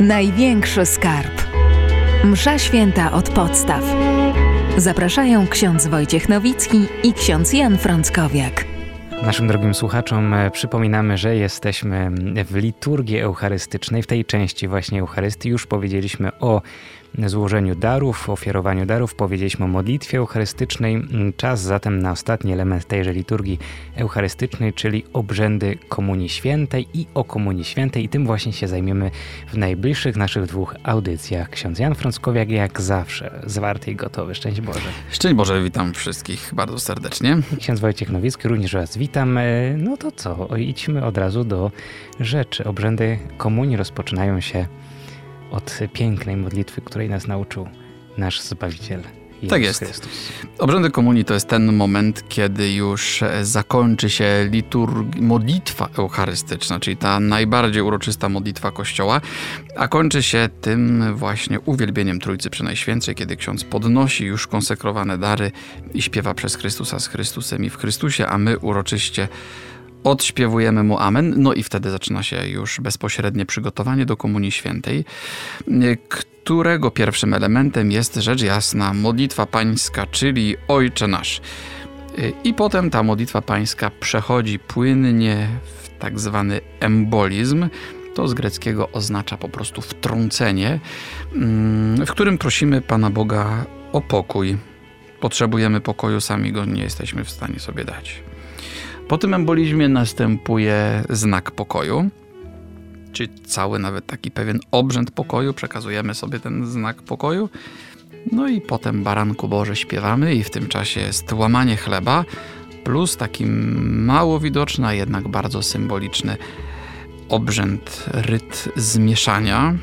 Największy skarb. Msza święta od podstaw. Zapraszają ksiądz Wojciech Nowicki i ksiądz Jan Frąckowiak. Naszym drogim słuchaczom e, przypominamy, że jesteśmy w liturgii eucharystycznej. W tej części właśnie Eucharystii już powiedzieliśmy o złożeniu darów, ofiarowaniu darów, powiedzieliśmy o modlitwie eucharystycznej. Czas zatem na ostatni element tejże liturgii eucharystycznej, czyli obrzędy Komunii Świętej i o Komunii Świętej. I tym właśnie się zajmiemy w najbliższych naszych dwóch audycjach. Ksiądz Jan Frąckowiak jak zawsze, zwarty i gotowy. Szczęść Boże. Szczęść Boże, witam wszystkich bardzo serdecznie. Ksiądz Wojciech Nowicki, również Was witam. E, no to co, idźmy od razu do rzeczy. Obrzędy komunii rozpoczynają się od pięknej modlitwy, której nas nauczył nasz Zbawiciel. Jezus tak jest. Chrystus. Obrzędy komunii to jest ten moment, kiedy już zakończy się liturg- modlitwa eucharystyczna, czyli ta najbardziej uroczysta modlitwa Kościoła, a kończy się tym właśnie uwielbieniem Trójcy Przenajświętszej, kiedy ksiądz podnosi już konsekrowane dary i śpiewa przez Chrystusa z Chrystusem i w Chrystusie, a my uroczyście odśpiewujemy mu Amen, no i wtedy zaczyna się już bezpośrednie przygotowanie do Komunii Świętej, którego pierwszym elementem jest rzecz jasna modlitwa pańska, czyli Ojcze Nasz. I potem ta modlitwa pańska przechodzi płynnie w tak zwany embolizm, to z greckiego oznacza po prostu wtrącenie, mm, w którym prosimy Pana Boga o pokój. Potrzebujemy pokoju, sami go nie jesteśmy w stanie sobie dać. Po tym embolizmie następuje znak pokoju, czyli cały nawet taki pewien obrzęd pokoju, przekazujemy sobie ten znak pokoju. No i potem Baranku Boże śpiewamy i w tym czasie jest łamanie chleba plus taki mało widoczny, a jednak bardzo symboliczny obrzęd, ryt zmieszania.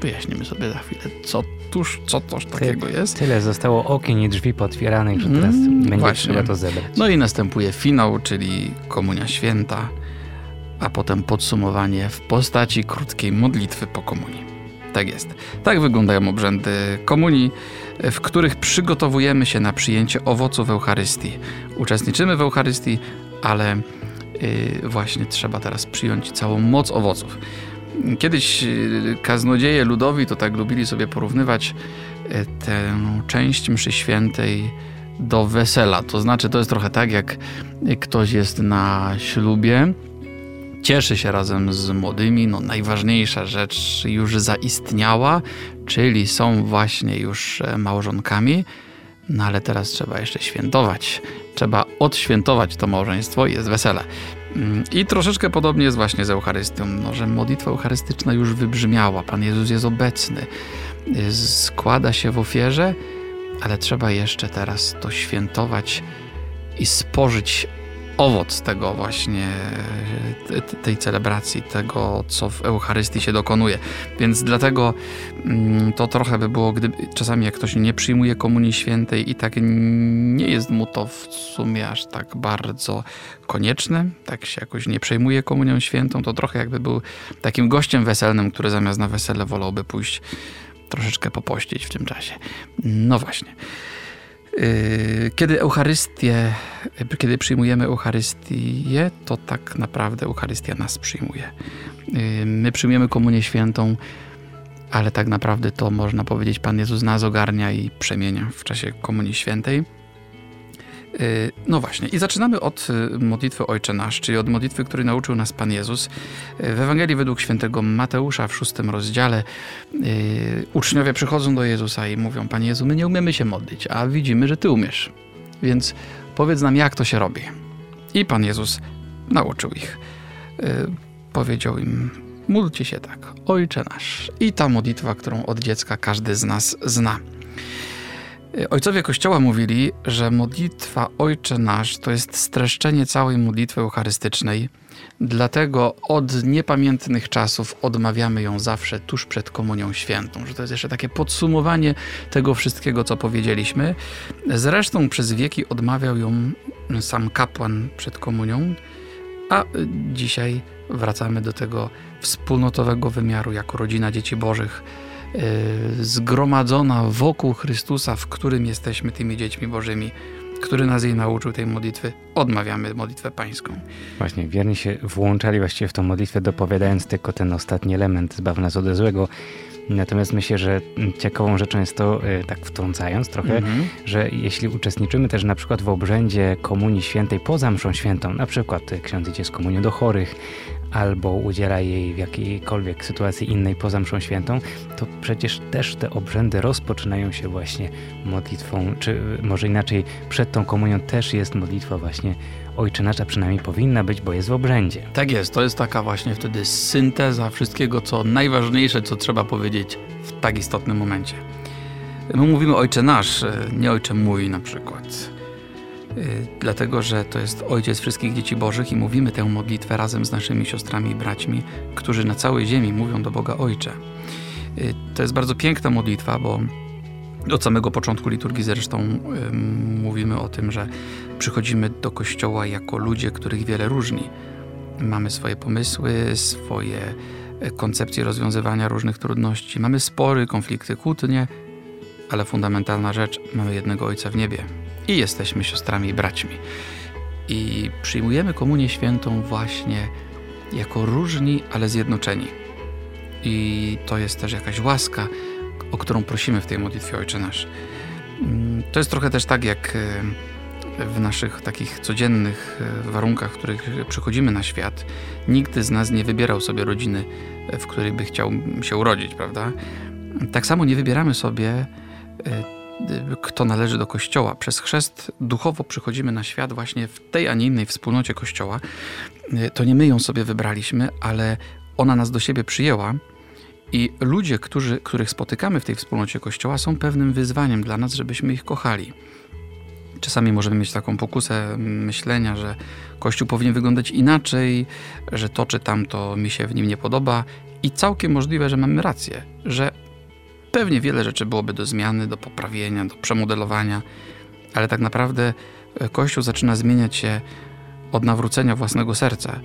Wyjaśnimy sobie za chwilę, co tuż, co toż takiego jest. Tyle zostało okien i drzwi potwieranych, że teraz mm, będzie właśnie. trzeba to zebrać. No i następuje finał, czyli Komunia Święta, a potem podsumowanie w postaci krótkiej modlitwy po komunii. Tak jest. Tak wyglądają obrzędy komunii, w których przygotowujemy się na przyjęcie owoców Eucharystii. Uczestniczymy w Eucharystii, ale yy, właśnie trzeba teraz przyjąć całą moc owoców. Kiedyś y, kaznodzieje ludowi to tak lubili sobie porównywać y, tę część mszy świętej do wesela. To znaczy, to jest trochę tak, jak ktoś jest na ślubie, cieszy się razem z młodymi. No, najważniejsza rzecz już zaistniała, czyli są właśnie już e, małżonkami. No ale teraz trzeba jeszcze świętować. Trzeba odświętować to małżeństwo i jest wesele. Mm, I troszeczkę podobnie jest właśnie z Eucharystią, no, że modlitwa eucharystyczna już wybrzmiała, Pan Jezus jest obecny, y, składa się w ofierze, ale trzeba jeszcze teraz to świętować i spożyć owoc tego właśnie, tej celebracji, tego, co w Eucharystii się dokonuje. Więc dlatego mm, to trochę by było, gdyby czasami jak ktoś nie przyjmuje Komunii Świętej i tak nie jest mu to w sumie aż tak bardzo konieczne, tak się jakoś nie przejmuje Komunią Świętą, to trochę jakby był takim gościem weselnym, który zamiast na wesele wolałby pójść troszeczkę popościć w tym czasie. No właśnie. Yy, kiedy Eucharystię, kiedy przyjmujemy Eucharystię, to tak naprawdę Eucharystia nas przyjmuje. Yy, my przyjmujemy Komunię Świętą, ale tak naprawdę to można powiedzieć Pan Jezus nas ogarnia i przemienia w czasie Komunii Świętej. Y, no właśnie, i zaczynamy od y, modlitwy Ojcze Nasz, czyli od modlitwy, której nauczył nas Pan Jezus. Y, w Ewangelii według świętego Mateusza w szóstym rozdziale uczniowie przychodzą do Jezusa i mówią, Panie Jezu, my nie umiemy się modlić, a widzimy, że Ty umiesz. Więc powiedz nam, jak to się robi. I Pan Jezus nauczył ich. Powiedział im, módlcie się tak, Ojcze Nasz. I ta modlitwa, którą od dziecka każdy z nas zna. Ojcowie Kościoła mówili, że modlitwa Ojcze Nasz to jest streszczenie całej modlitwy eucharystycznej, dlatego od niepamiętnych czasów odmawiamy ją zawsze tuż przed Komunią Świętą, że to jest jeszcze takie podsumowanie tego wszystkiego, co powiedzieliśmy. Zresztą przez wieki odmawiał ją sam kapłan przed Komunią, a dzisiaj wracamy do tego wspólnotowego wymiaru jako rodzina dzieci Bożych zgromadzona wokół Chrystusa, w którym jesteśmy tymi dziećmi Bożymi, który nas jej nauczył tej modlitwy, odmawiamy modlitwę pańską. Właśnie, wierni się włączali właściwie w tą modlitwę, dopowiadając tylko ten ostatni element, zbaw nas ode złego. Natomiast myślę, że ciekawą rzeczą jest to, e, tak wtrącając trochę, mhm. że jeśli uczestniczymy też na przykład w obrzędzie Komunii Świętej poza mszą świętą, na przykład ksiądz idzie z komunią do chorych, albo udziela jej w jakiejkolwiek sytuacji innej poza mszą świętą, to przecież też te obrzędy rozpoczynają się właśnie modlitwą, czy może inaczej, przed tą komunią też jest modlitwa właśnie Ojcze Nasza przynajmniej powinna być, bo jest w obrzędzie. Tak jest, to jest taka właśnie wtedy synteza wszystkiego, co najważniejsze, co trzeba powiedzieć w tak istotnym momencie. My mówimy Ojcze Nasz, nie Ojcze Mój na przykład. Y, dlatego że to jest Ojciec wszystkich dzieci Bożych i mówimy tę modlitwę razem z naszymi siostrami i braćmi, którzy na całej ziemi mówią do Boga Ojcze. Y, to jest bardzo piękna modlitwa, bo od samego początku liturgii zresztą mówimy o tym, że przychodzimy do kościoła jako ludzie, których wiele różni. Mamy swoje pomysły, swoje koncepcje rozwiązywania różnych trudności, mamy spory, konflikty, kłótnie, ale fundamentalna rzecz, mamy jednego Ojca w niebie i jesteśmy siostrami i braćmi. I przyjmujemy Komunię Świętą właśnie jako różni, ale zjednoczeni. I to jest też jakaś łaska, o którą prosimy w tej modlitwie Ojcze Nasz. Mm, to jest trochę też tak, jak e, w naszych takich codziennych e, warunkach, w których przychodzimy na świat. Nikt z nas nie wybierał sobie rodziny, w której by chciał się urodzić, prawda? Tak samo nie wybieramy sobie e, kto należy do Kościoła. Przez chrzest duchowo przychodzimy na świat właśnie w tej, a nie innej wspólnocie Kościoła. To nie my ją sobie wybraliśmy, ale ona nas do siebie przyjęła. I ludzie, którzy, których spotykamy w tej wspólnocie Kościoła, są pewnym wyzwaniem dla nas, żebyśmy ich kochali. Czasami możemy mieć taką pokusę myślenia, że Kościół powinien wyglądać inaczej, że to czy tamto mi się w nim nie podoba, i całkiem możliwe, że mamy rację, że Pewnie wiele rzeczy byłoby do zmiany, do poprawienia, do przemodelowania, ale tak naprawdę e, Kościół zaczyna zmieniać się od nawrócenia własnego serca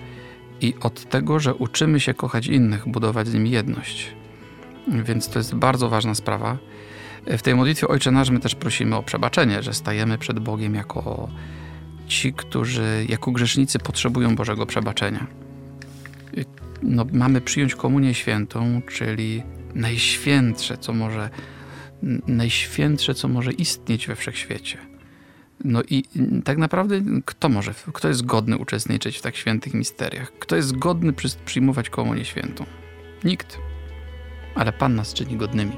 i od tego, że uczymy się kochać innych, budować z nimi jedność. Więc to jest bardzo ważna sprawa. E, w tej modlitwie Ojcze Nasz my też prosimy o przebaczenie, że stajemy przed Bogiem jako ci, którzy jako grzesznicy potrzebują Bożego przebaczenia. No, mamy przyjąć komunię świętą, czyli najświętsze, co może, najświętsze, co może istnieć we wszechświecie. No i tak naprawdę kto może, kto jest godny uczestniczyć w tak świętych misteriach? Kto jest godny przyjmować komunię świętą? Nikt. Ale Pan nas czyni godnymi.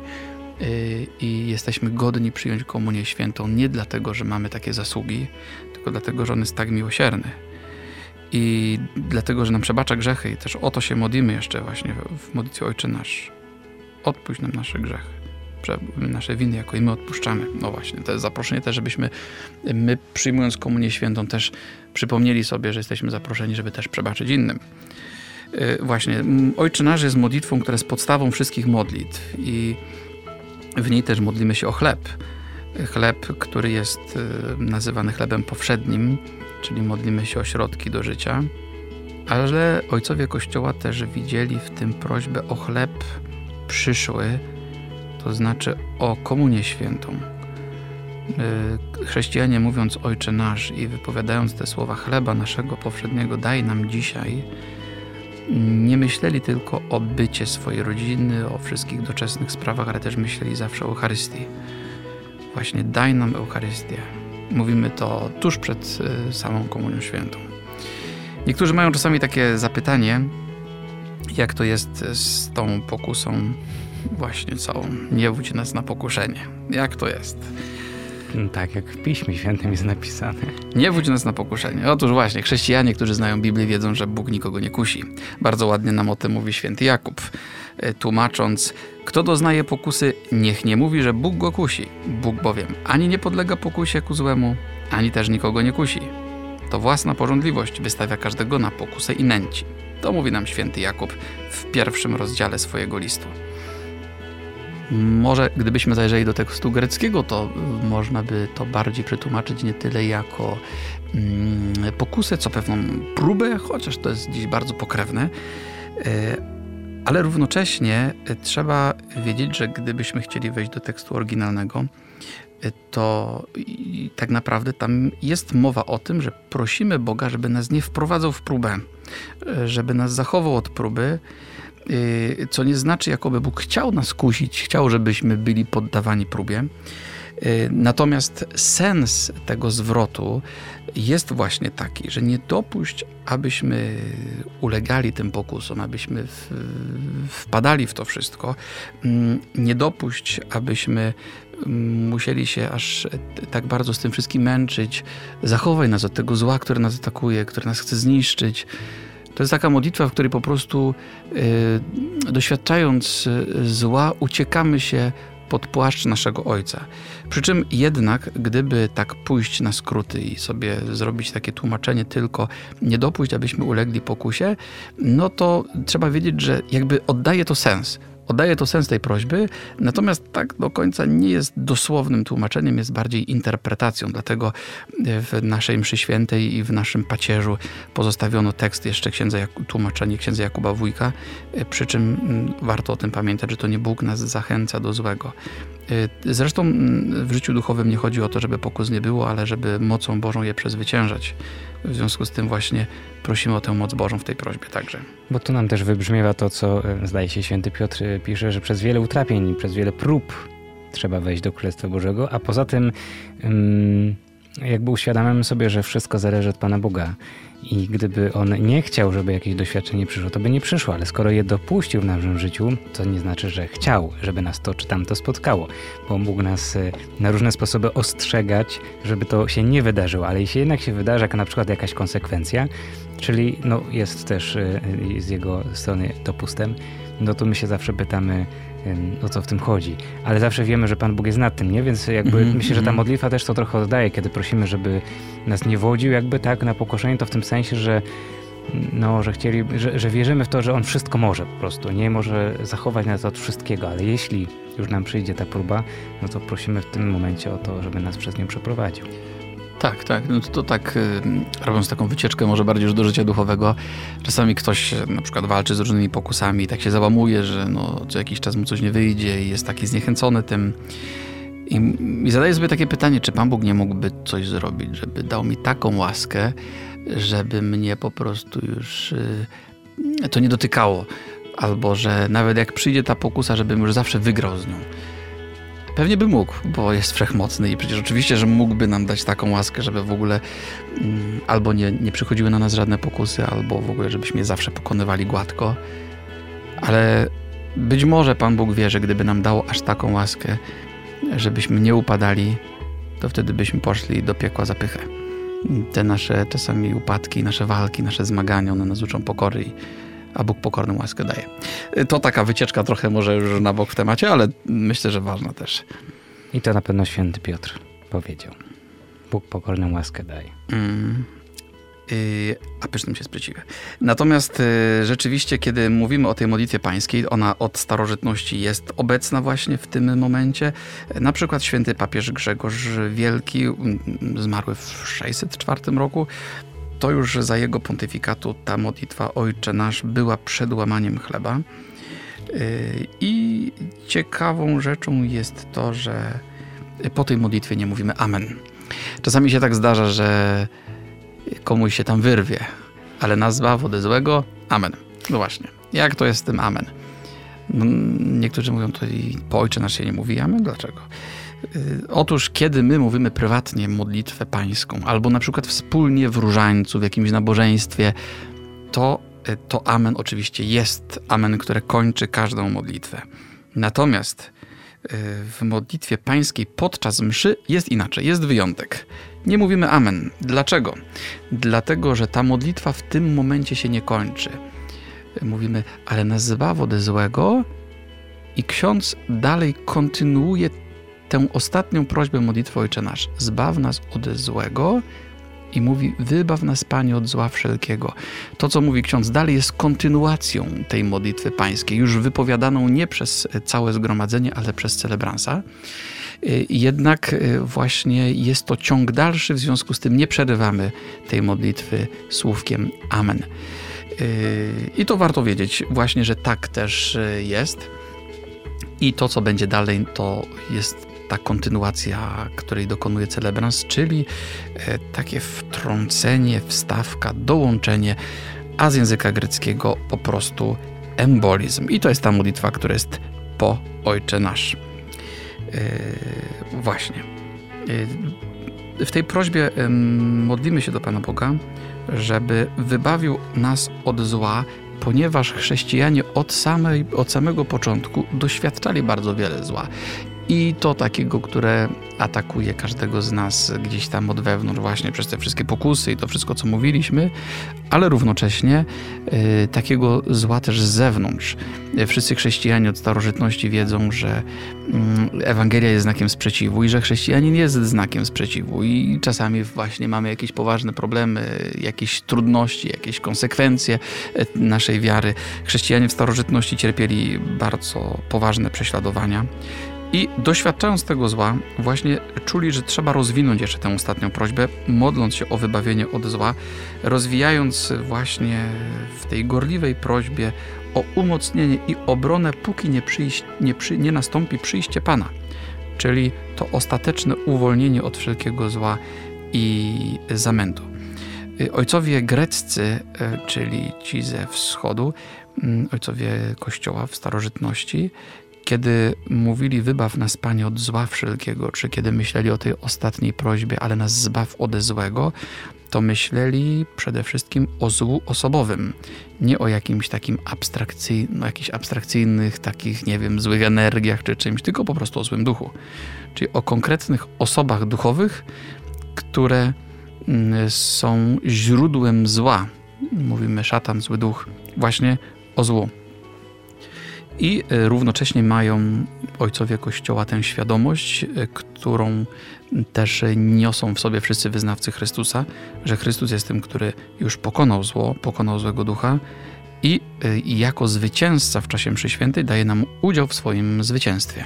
Y, I jesteśmy godni przyjąć komunię świętą nie dlatego, że mamy takie zasługi, tylko dlatego, że On jest tak miłosierny. I dlatego, że nam przebacza grzechy i też o to się modlimy jeszcze właśnie w modlitwie Ojcze Nasz odpuść nam nasze grzechy, nasze winy, jako i my odpuszczamy. No właśnie, to jest zaproszenie też, żebyśmy my przyjmując Komunię Świętą też przypomnieli sobie, że jesteśmy zaproszeni, żeby też przebaczyć innym. Y, właśnie, Ojcze Nasz jest modlitwą, która jest podstawą wszystkich modlitw i w niej też modlimy się o chleb. Chleb, który jest y, nazywany chlebem powszednim, czyli modlimy się o środki do życia, ale ojcowie Kościoła też widzieli w tym prośbę o chleb przyszły, to znaczy o komunię świętą. Y, chrześcijanie mówiąc Ojcze Nasz i wypowiadając te słowa chleba naszego powszedniego daj nam dzisiaj, nie myśleli tylko o bycie swojej rodziny, o wszystkich doczesnych sprawach, ale też myśleli zawsze o Eucharystii. Właśnie daj nam Eucharystię. Mówimy to tuż przed y, samą Komunią Świętą. Niektórzy mają czasami takie zapytanie, jak to jest z tą pokusą właśnie całą. Nie wódź nas na pokuszenie. Jak to jest? Tak, jak w Piśmie Świętym jest napisane. Nie wódź nas na pokuszenie. Otóż właśnie, chrześcijanie, którzy znają Biblię, wiedzą, że Bóg nikogo nie kusi. Bardzo ładnie nam o tym mówi święty Jakub, e, tłumacząc, kto doznaje pokusy, niech nie mówi, że Bóg go kusi. Bóg bowiem ani nie podlega pokusie ku złemu, ani też nikogo nie kusi. To własna porządliwość wystawia każdego na pokusę i nęci. To mówi nam święty Jakub w pierwszym rozdziale swojego listu. Może gdybyśmy zajrzeli do tekstu greckiego, to można by to bardziej przetłumaczyć nie tyle jako mm, pokusę, co pewną próbę, chociaż to jest dziś bardzo pokrewne. E, ale równocześnie trzeba wiedzieć, że gdybyśmy chcieli wejść do tekstu oryginalnego, to tak naprawdę tam jest mowa o tym, że prosimy Boga, żeby nas nie wprowadzał w próbę, żeby nas zachował od próby, y, co nie znaczy, jakoby Bóg chciał nas kusić, chciał, żebyśmy byli poddawani próbie. Y, natomiast sens tego zwrotu jest właśnie taki, że nie dopuść, abyśmy ulegali tym pokusom, abyśmy wpadali w to wszystko. Mm, nie dopuść, abyśmy musieli się aż tak bardzo z tym wszystkim męczyć. Zachowaj nas od tego zła, które nas atakuje, które nas chce zniszczyć. To jest taka modlitwa, w której po prostu yy, doświadczając zła, uciekamy się pod płaszcz naszego Ojca. Przy czym jednak, gdyby tak pójść na skróty i sobie zrobić takie tłumaczenie tylko, nie dopuść, abyśmy ulegli pokusie, no to trzeba wiedzieć, że jakby oddaje to sens. Oddaje to sens tej prośby, natomiast tak do końca nie jest dosłownym tłumaczeniem, jest bardziej interpretacją. Dlatego w naszej mszy świętej i w naszym pacierzu pozostawiono tekst jeszcze księdza, tłumaczenie księdza Jakuba Wójka, przy czym mm, warto o tym pamiętać, że to nie Bóg nas zachęca do złego. Y, zresztą mm, w życiu duchowym nie chodzi o to, żeby pokus nie było, ale żeby mocą Bożą je przezwyciężać. W związku z tym właśnie prosimy o tę moc Bożą w tej prośbie także. Bo tu nam też wybrzmiewa to, co e, zdaje się święty Piotr e, pisze, że przez wiele utrapień, przez wiele prób trzeba wejść do Królestwa Bożego, a poza tym jakby uświadamiamy sobie, że wszystko zależy od Pana Boga i gdyby on nie chciał, żeby jakieś doświadczenie przyszło, to by nie przyszło, ale skoro je dopuścił w naszym życiu, to nie znaczy, że chciał, żeby nas to czy tamto spotkało, bo mógł nas e, na różne sposoby ostrzegać, żeby to się nie wydarzyło, ale jeśli jednak się wydarza, jak na przykład jakaś konsekwencja, czyli no, jest też e, z jego strony dopustem, no to my się zawsze pytamy, o co w tym chodzi. Ale zawsze wiemy, że Pan Bóg jest nad tym, nie? Więc jakby mm -hmm. myślę, że ta mhm. modlitwa też to trochę oddaje, kiedy prosimy, żeby nas nie wodził jakby tak na pokoszenie, to w tym sensie, że no, że chcieli, że, że wierzymy w to, że On wszystko może po prostu, nie może zachować nas od wszystkiego, ale jeśli już nam przyjdzie ta próba, no to prosimy w tym momencie o to, żeby nas przez nią przeprowadził. Tak, tak. No to, to tak, y, robiąc taką wycieczkę może bardziej już do życia duchowego, czasami ktoś y, na przykład walczy z różnymi pokusami i tak się załamuje, że no, co jakiś czas mu coś nie wyjdzie i jest taki zniechęcony tym. I, I zadaję sobie takie pytanie, czy Pan Bóg nie mógłby coś zrobić, żeby dał mi taką łaskę, żeby mnie po prostu już y, to nie dotykało. Albo że nawet jak przyjdzie ta pokusa, żebym już zawsze wygrał z nią. Pewnie by mógł, bo jest wszechmocny i przecież oczywiście, że mógłby nam dać taką łaskę, żeby w ogóle mm, albo nie, nie przychodziły na nas żadne pokusy, albo w ogóle żebyśmy je zawsze pokonywali gładko. Ale być może Pan Bóg wie, że gdyby nam dał aż taką łaskę, żebyśmy nie upadali, to wtedy byśmy poszli do piekła zapychę. Te nasze czasami upadki, nasze walki, nasze zmagania, one nas uczą pokory i a Bóg pokorną łaskę daje. To taka wycieczka trochę może już na bok w temacie, ale myślę, że ważna też. I to na pewno święty Piotr powiedział. Bóg pokorną łaskę daje. Mm. Yy, a pysznym się sprzeciwia. Natomiast yy, rzeczywiście, kiedy mówimy o tej modlitwie pańskiej, ona od starożytności jest obecna właśnie w tym momencie. Na przykład święty papież Grzegorz Wielki, mm, zmarły w 604 roku, to już za jego pontyfikatu ta modlitwa Ojcze Nasz była przed łamaniem chleba. Y, I ciekawą rzeczą jest to, że po tej modlitwie nie mówimy Amen. Czasami się tak zdarza, że komuś się tam wyrwie, ale nazwa wody złego Amen. No właśnie. Jak to jest z tym Amen? Niektórzy mówią, to i po Ojcze Nasz się nie mówi Amen. Dlaczego? Y, otóż, kiedy my mówimy prywatnie modlitwę pańską, albo na przykład wspólnie w różańcu, w jakimś nabożeństwie, to, y, to amen oczywiście jest amen, które kończy każdą modlitwę. Natomiast y, w modlitwie pańskiej podczas mszy jest inaczej, jest wyjątek. Nie mówimy amen. Dlaczego? Dlatego, że ta modlitwa w tym momencie się nie kończy. Mówimy, ale nazywa wodę złego i ksiądz dalej kontynuuje tę ostatnią prośbę modlitwy Ojcze Nasz. Zbaw nas od złego i mówi, wybaw nas Panie od zła wszelkiego. To, co mówi ksiądz dalej, jest kontynuacją tej modlitwy pańskiej, już wypowiadaną nie przez całe zgromadzenie, ale przez celebransa. Y, jednak y, właśnie jest to ciąg dalszy, w związku z tym nie przerywamy tej modlitwy słówkiem Amen. I to warto wiedzieć właśnie, że tak też jest. I to, co będzie dalej, to jest ta kontynuacja, której dokonuje celebrans, czyli e, takie wtrącenie, wstawka, dołączenie, a z języka greckiego po prostu embolizm. I to jest ta modlitwa, która jest po Ojcze Nasz. Właśnie. W tej prośbie modlimy się do Pana Boga, żeby wybawił nas od zła, ponieważ chrześcijanie od, samej, od samego początku doświadczali bardzo wiele zła. I to takiego, które atakuje każdego z nas gdzieś tam od wewnątrz, właśnie przez te wszystkie pokusy i to wszystko, co mówiliśmy, ale równocześnie y, takiego zła też z zewnątrz. Wszyscy chrześcijanie od starożytności wiedzą, że y, Ewangelia jest znakiem sprzeciwu i że chrześcijanin jest znakiem sprzeciwu i czasami właśnie mamy jakieś poważne problemy, jakieś trudności, jakieś konsekwencje y, naszej wiary. Chrześcijanie w starożytności cierpieli bardzo poważne prześladowania. I doświadczając tego zła, właśnie czuli, że trzeba rozwinąć jeszcze tę ostatnią prośbę, modląc się o wybawienie od zła, rozwijając właśnie w tej gorliwej prośbie o umocnienie i obronę, póki nie, nie, przy, nie nastąpi przyjście Pana, czyli to ostateczne uwolnienie od wszelkiego zła i zamętu. Ojcowie greccy, e, czyli ci ze wschodu, mm, ojcowie Kościoła w starożytności, kiedy mówili wybaw nas Panie od zła wszelkiego, czy kiedy myśleli o tej ostatniej prośbie, ale nas zbaw ode złego, to myśleli przede wszystkim o złu osobowym, nie o jakimś takim abstrakcyjnym, no, jakichś abstrakcyjnych, takich, nie wiem, złych energiach czy czymś, tylko po prostu o złym duchu. Czyli o konkretnych osobach duchowych, które mm, są źródłem zła. Mówimy szatan, zły duch, właśnie o złu. I e, równocześnie mają ojcowie Kościoła tę świadomość, e, którą też niosą w sobie wszyscy wyznawcy Chrystusa, że Chrystus jest tym, który już pokonał zło, pokonał złego ducha i e, jako zwycięzca w czasie mszy świętej daje nam udział w swoim zwycięstwie.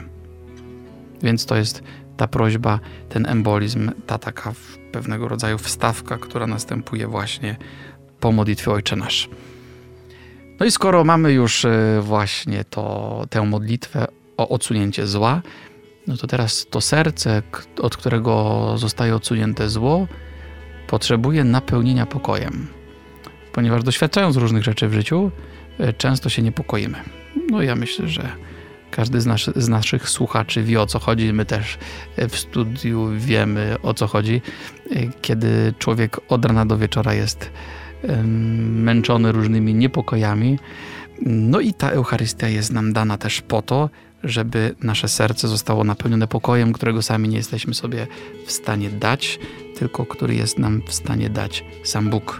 Więc to jest ta prośba, ten embolizm, ta taka pewnego rodzaju wstawka, która następuje właśnie po modlitwie Ojcze Nasz. No i skoro mamy już e, właśnie to, tę modlitwę o odsunięcie zła, no to teraz to serce, od którego zostaje odsunięte zło, potrzebuje napełnienia pokojem. Ponieważ doświadczając różnych rzeczy w życiu, e, często się niepokoimy. No ja myślę, że każdy z, nas, z naszych słuchaczy wie o co chodzi. My też e, w studiu wiemy o co chodzi. Kiedy człowiek od rana do wieczora jest męczony różnymi niepokojami. No i ta Eucharystia jest nam dana też po to, żeby nasze serce zostało napełnione pokojem, którego sami nie jesteśmy sobie w stanie dać, tylko który jest nam w stanie dać sam Bóg.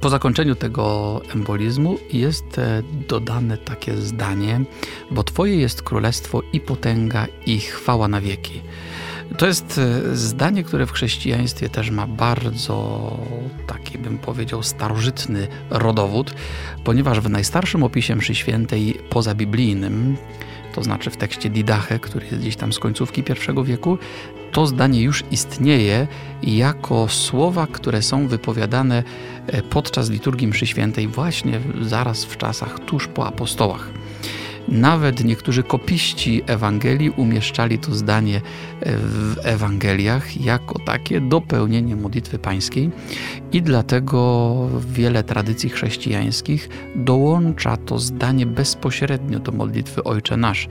Po zakończeniu tego embolizmu jest e, dodane takie zdanie, bo Twoje jest królestwo i potęga i chwała na wieki. To jest e, zdanie, które w chrześcijaństwie też ma bardzo taki, bym powiedział, starożytny rodowód, ponieważ w najstarszym opisie mszy świętej pozabiblijnym, to znaczy w tekście Didache, który jest gdzieś tam z końcówki I wieku, to zdanie już istnieje jako słowa, które są wypowiadane e, podczas liturgii mszy świętej właśnie zaraz w czasach tuż po apostołach. Nawet niektórzy kopiści Ewangelii umieszczali to zdanie e, w Ewangeliach jako takie dopełnienie modlitwy pańskiej i dlatego wiele tradycji chrześcijańskich dołącza to zdanie bezpośrednio do modlitwy Ojcze Nasz.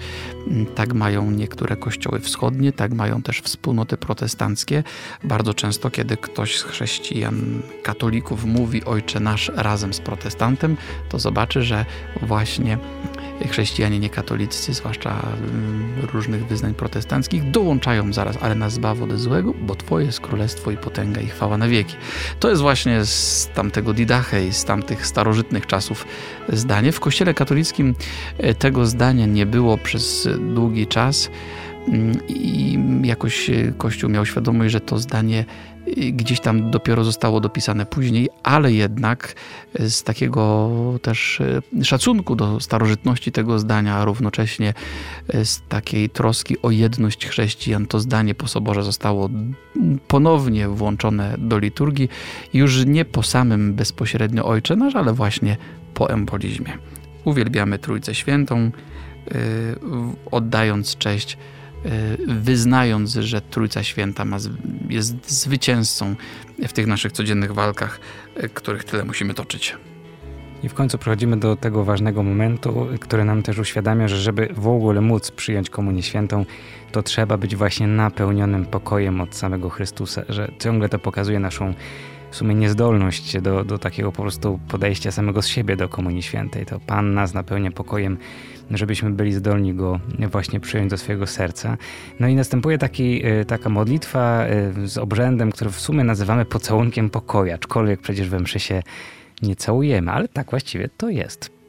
Tak mają niektóre kościoły wschodnie, tak mają też wspólnoty protestanckie. Bardzo często, kiedy ktoś z chrześcijan, katolików mówi Ojcze Nasz razem z protestantem, to zobaczy, że właśnie chrześcijanie niekatolicy, zwłaszcza mm, różnych wyznań protestanckich, dołączają zaraz, ale nas zbaw od złego, bo Twoje jest królestwo i potęga i chwała na wieki. To jest właśnie z tamtego Didache i z tamtych starożytnych czasów zdanie. W kościele katolickim e, tego zdania nie było przez długi czas mm, i jakoś e, Kościół miał świadomość, że to zdanie gdzieś tam dopiero zostało dopisane później, ale jednak z takiego też e, szacunku do starożytności tego zdania, a równocześnie e, z takiej troski o jedność chrześcijan, to zdanie po soborze zostało ponownie włączone do liturgii, już nie po samym bezpośrednio Ojcze Nasz, ale właśnie po embolizmie. Uwielbiamy Trójcę Świętą, yy, oddając cześć wyznając, że Trójca Święta ma, jest zwycięzcą w tych naszych codziennych walkach, których tyle musimy toczyć. I w końcu przechodzimy do tego ważnego momentu, który nam też uświadamia, że żeby w ogóle móc przyjąć Komunię Świętą, to trzeba być właśnie napełnionym pokojem od samego Chrystusa, że ciągle to pokazuje naszą w sumie niezdolność do, do takiego po prostu podejścia samego z siebie do Komunii Świętej. To Pan nas napełnia pokojem, żebyśmy byli zdolni Go właśnie przyjąć do swojego serca. No i następuje taki, e, taka modlitwa e, z obrzędem, który w sumie nazywamy pocałunkiem pokoju, aczkolwiek przecież we mszy się nie całujemy, ale tak właściwie to jest.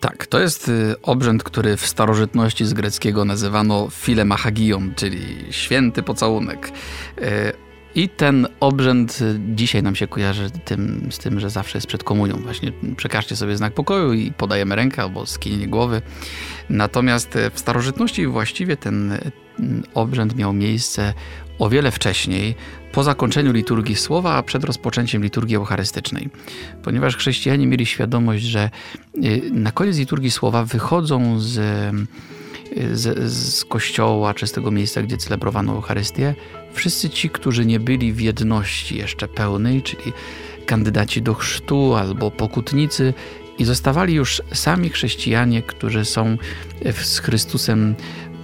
Tak, to jest y, obrzęd, który w starożytności z greckiego nazywano filemachagion, czyli święty pocałunek. I ten obrzęd dzisiaj nam się kojarzy tym, z tym, że zawsze jest przed komunią. Właśnie przekażcie sobie znak pokoju i podajemy rękę albo skinienie głowy. Natomiast w starożytności właściwie ten obrzęd miał miejsce o wiele wcześniej, po zakończeniu liturgii słowa, a przed rozpoczęciem liturgii eucharystycznej. Ponieważ chrześcijanie mieli świadomość, że y, na koniec liturgii słowa wychodzą z, z, z kościoła czy z tego miejsca, gdzie celebrowano Eucharystię, wszyscy ci, którzy nie byli w jedności jeszcze pełnej, czyli kandydaci do chrztu albo pokutnicy, i zostawali już sami chrześcijanie, którzy są z Chrystusem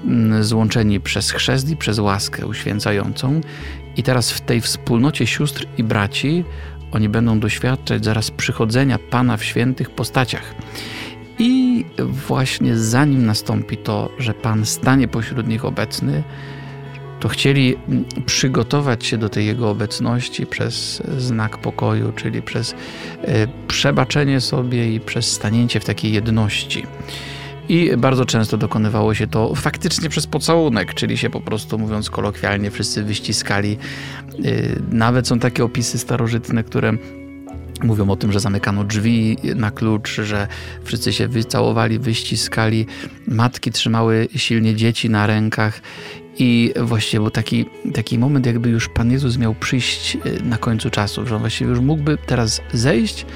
mm, złączeni przez chrzest i przez łaskę uświęcającą i teraz w tej wspólnocie sióstr i braci oni będą doświadczać zaraz przychodzenia Pana w świętych postaciach. I właśnie zanim nastąpi to, że Pan stanie pośród nich obecny, to chcieli przygotować się do tej Jego obecności przez znak pokoju, czyli przez e, przebaczenie sobie i przez stanięcie w takiej jedności. I bardzo często dokonywało się to faktycznie przez pocałunek, czyli się po prostu, mówiąc kolokwialnie, wszyscy wyściskali. Y, nawet są takie opisy starożytne, które Mówią o tym, że zamykano drzwi na klucz, że wszyscy się wycałowali, wyściskali. Matki trzymały silnie dzieci na rękach. I właściwie był taki, taki moment, jakby już Pan Jezus miał przyjść y, na końcu czasu, że on właściwie już mógłby teraz zejść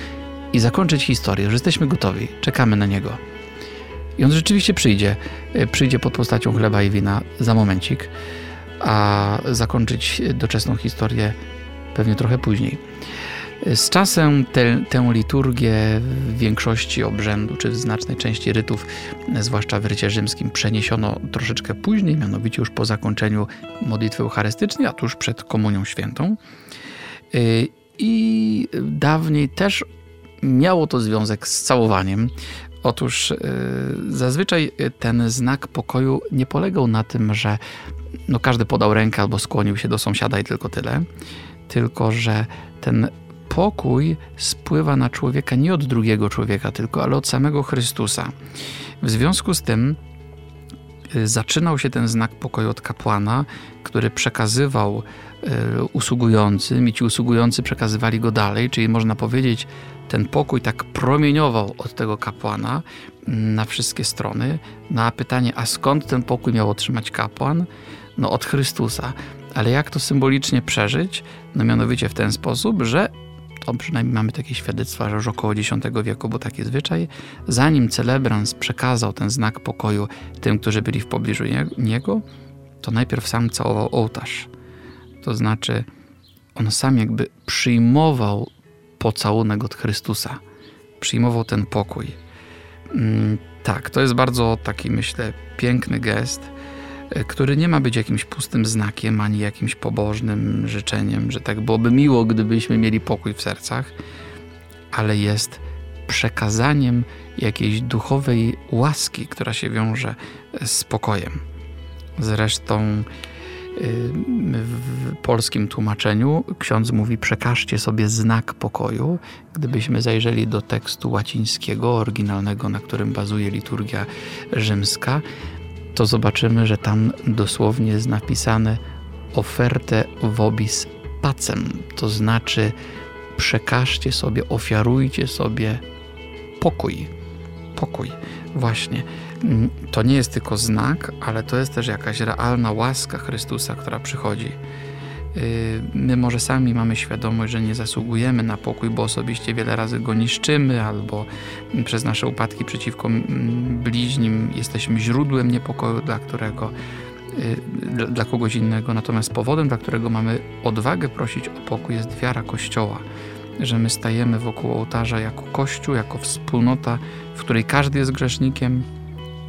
i zakończyć historię, że jesteśmy gotowi, czekamy na Niego. I on rzeczywiście przyjdzie. E, przyjdzie pod postacią chleba i wina za momencik, a zakończyć doczesną historię pewnie trochę później. Z czasem te, tę liturgię w większości obrzędu, czy w znacznej części rytów, zwłaszcza w rycie rzymskim, przeniesiono troszeczkę później, mianowicie już po zakończeniu modlitwy eucharystycznej, a tuż przed Komunią Świętą. I dawniej też miało to związek z całowaniem. Otóż y, zazwyczaj ten znak pokoju nie polegał na tym, że no każdy podał rękę albo skłonił się do sąsiada i tylko tyle, tylko że ten pokój spływa na człowieka nie od drugiego człowieka, tylko ale od samego Chrystusa. W związku z tym y, zaczynał się ten znak pokoju od kapłana, który przekazywał y, usługującym i ci usługujący przekazywali go dalej, czyli można powiedzieć, ten pokój tak promieniował od tego kapłana na wszystkie strony. Na pytanie, a skąd ten pokój miał otrzymać kapłan? No od Chrystusa. Ale jak to symbolicznie przeżyć? No mianowicie w ten sposób, że to przynajmniej mamy takie świadectwa, że już około X wieku był taki zwyczaj, zanim celebrans przekazał ten znak pokoju tym, którzy byli w pobliżu niego, to najpierw sam całował ołtarz. To znaczy, on sam jakby przyjmował pocałunek od Chrystusa. Przyjmował ten pokój. Mm, tak, to jest bardzo taki, myślę, piękny gest, który nie ma być jakimś pustym znakiem, ani jakimś pobożnym życzeniem, że tak byłoby miło, gdybyśmy mieli pokój w sercach, ale jest przekazaniem jakiejś duchowej łaski, która się wiąże z pokojem. Zresztą w polskim tłumaczeniu ksiądz mówi: przekażcie sobie znak pokoju. Gdybyśmy zajrzeli do tekstu łacińskiego, oryginalnego, na którym bazuje liturgia rzymska, to zobaczymy, że tam dosłownie jest napisane oferte vobis pacem, to znaczy przekażcie sobie, ofiarujcie sobie pokój. Pokój, właśnie. Mm, to nie jest tylko znak, ale to jest też jakaś realna łaska Chrystusa, która przychodzi. My może sami mamy świadomość, że nie zasługujemy na pokój, bo osobiście wiele razy go niszczymy, albo przez nasze upadki przeciwko bliźnim jesteśmy źródłem niepokoju, dla którego y, dla kogoś innego. Natomiast powodem, dla którego mamy odwagę prosić o pokój, jest wiara Kościoła. Że my stajemy wokół ołtarza jako Kościół, jako wspólnota, w której każdy jest grzesznikiem,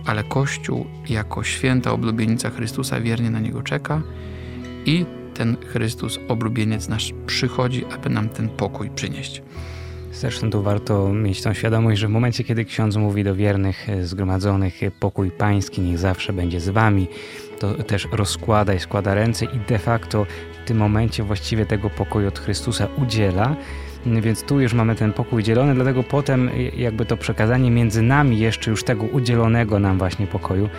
ale Kościół jako święta oblubienica Chrystusa wiernie na niego czeka i ten Chrystus, oblubieniec nasz, przychodzi, aby nam ten pokój przynieść. Zresztą tu warto mieć tą świadomość, że w momencie, kiedy ksiądz mówi do wiernych e, zgromadzonych, e, pokój pański niech zawsze będzie z wami, to też rozkłada i składa ręce i de facto w tym momencie właściwie tego pokoju od Chrystusa udziela. Więc tu już mamy ten pokój udzielony, dlatego potem jakby to przekazanie między nami jeszcze już tego udzielonego nam właśnie pokoju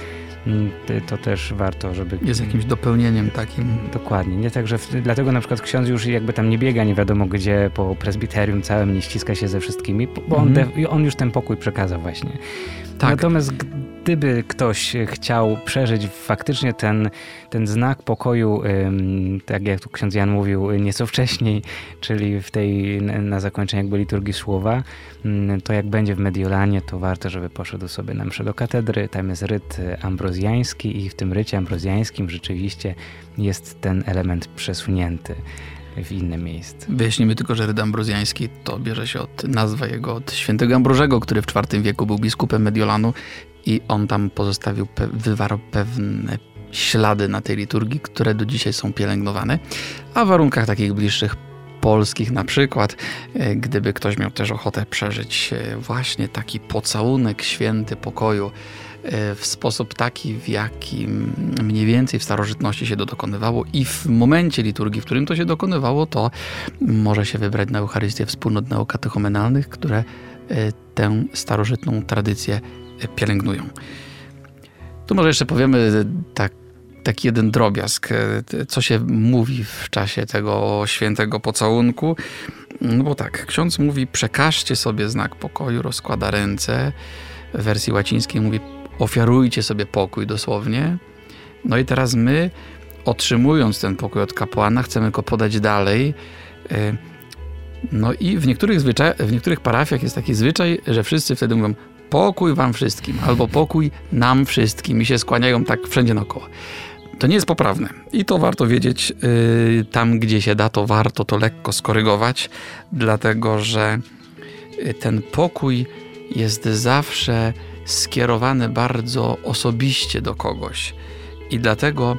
to też warto, żeby... Jest jakimś dopełnieniem takim. Dokładnie. Nie tak, że w... dlatego na przykład ksiądz już jakby tam nie biega nie wiadomo gdzie po presbiterium całym, nie ściska się ze wszystkimi, bo on, mhm. de... on już ten pokój przekazał właśnie. Tak. Natomiast gdyby ktoś chciał przeżyć faktycznie ten, ten znak pokoju, tak jak tu ksiądz Jan mówił nieco wcześniej, czyli w tej na zakończenie jakby liturgii słowa, to jak będzie w Mediolanie, to warto, żeby poszedł sobie na mszę do katedry. Tam jest ryt ambrozjański i w tym rycie ambrozjańskim rzeczywiście jest ten element przesunięty w inne miejsce. Wyjaśnimy tylko, że ryd ambrozjański to bierze się od nazwy jego od świętego Ambrożego, który w IV wieku był biskupem Mediolanu i on tam pozostawił, wywarł pewne ślady na tej liturgii, które do dzisiaj są pielęgnowane, a w warunkach takich bliższych polskich na przykład, e, gdyby ktoś miał też ochotę przeżyć e, właśnie taki pocałunek święty pokoju w sposób taki, w jakim mniej więcej w starożytności się to dokonywało i w momencie liturgii, w którym to się dokonywało, to może się wybrać na Eucharystię wspólnot neokatechumenalnych, które tę starożytną tradycję pielęgnują. Tu może jeszcze powiemy tak, taki jeden drobiazg, co się mówi w czasie tego świętego pocałunku. No bo tak, ksiądz mówi, przekażcie sobie znak pokoju, rozkłada ręce. W wersji łacińskiej mówi, ofiarujcie sobie pokój dosłownie. No i teraz my, otrzymując ten pokój od kapłana, chcemy go podać dalej. E, no i w niektórych, zwyczaj, w niektórych parafiach jest taki zwyczaj, że wszyscy wtedy mówią pokój wam wszystkim, albo pokój nam wszystkim i się skłaniają tak wszędzie naokoło. To nie jest poprawne i to warto wiedzieć. Yy, tam, gdzie się da, to warto to lekko skorygować, dlatego że y, ten pokój jest zawsze skierowany bardzo osobiście do kogoś. I dlatego,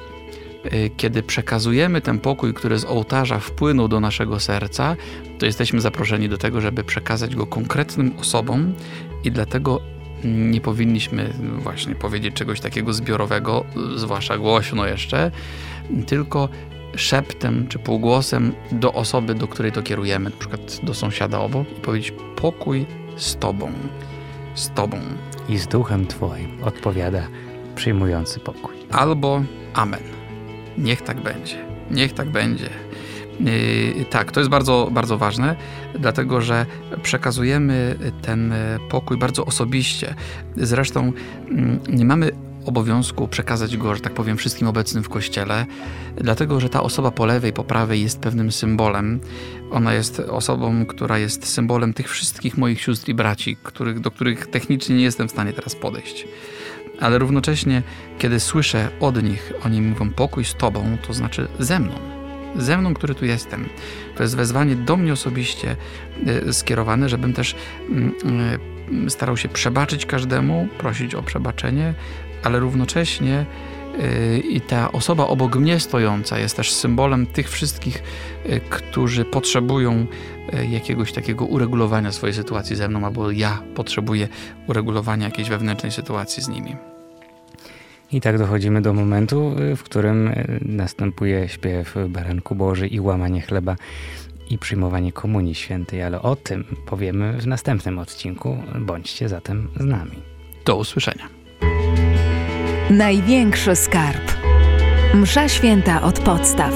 y, kiedy przekazujemy ten pokój, który z ołtarza wpłynął do naszego serca, to jesteśmy zaproszeni do tego, żeby przekazać go konkretnym osobom i dlatego nie powinniśmy właśnie powiedzieć czegoś takiego zbiorowego, zwłaszcza głośno jeszcze, tylko szeptem czy półgłosem do osoby, do której to kierujemy, na przykład do sąsiada obok i powiedzieć pokój z Tobą, z Tobą. I z duchem Twoim odpowiada przyjmujący pokój. Albo Amen. Niech tak będzie. Niech tak będzie. Yy, tak, to jest bardzo, bardzo ważne, dlatego że przekazujemy ten pokój bardzo osobiście. Zresztą mm, nie mamy obowiązku przekazać go, że tak powiem, wszystkim obecnym w kościele, dlatego że ta osoba po lewej, po prawej jest pewnym symbolem. Ona jest osobą, która jest symbolem tych wszystkich moich sióstr i braci, których, do których technicznie nie jestem w stanie teraz podejść. Ale równocześnie, kiedy słyszę od nich, oni mówią pokój z Tobą, to znaczy ze mną ze mną, który tu jestem. To jest wezwanie do mnie osobiście e, skierowane, żebym też mm, e, starał się przebaczyć każdemu, prosić o przebaczenie, ale równocześnie e, i ta osoba obok mnie stojąca jest też symbolem tych wszystkich, którzy potrzebują jakiegoś takiego uregulowania swojej sytuacji ze mną, albo ja potrzebuję uregulowania jakiejś wewnętrznej sytuacji z nimi. I tak dochodzimy do momentu, y, w którym y, następuje śpiew Baranku Boży i łamanie chleba i przyjmowanie Komunii Świętej, ale o tym powiemy w następnym odcinku. Bądźcie zatem z nami. Do usłyszenia. Największy skarb. Msza święta od podstaw.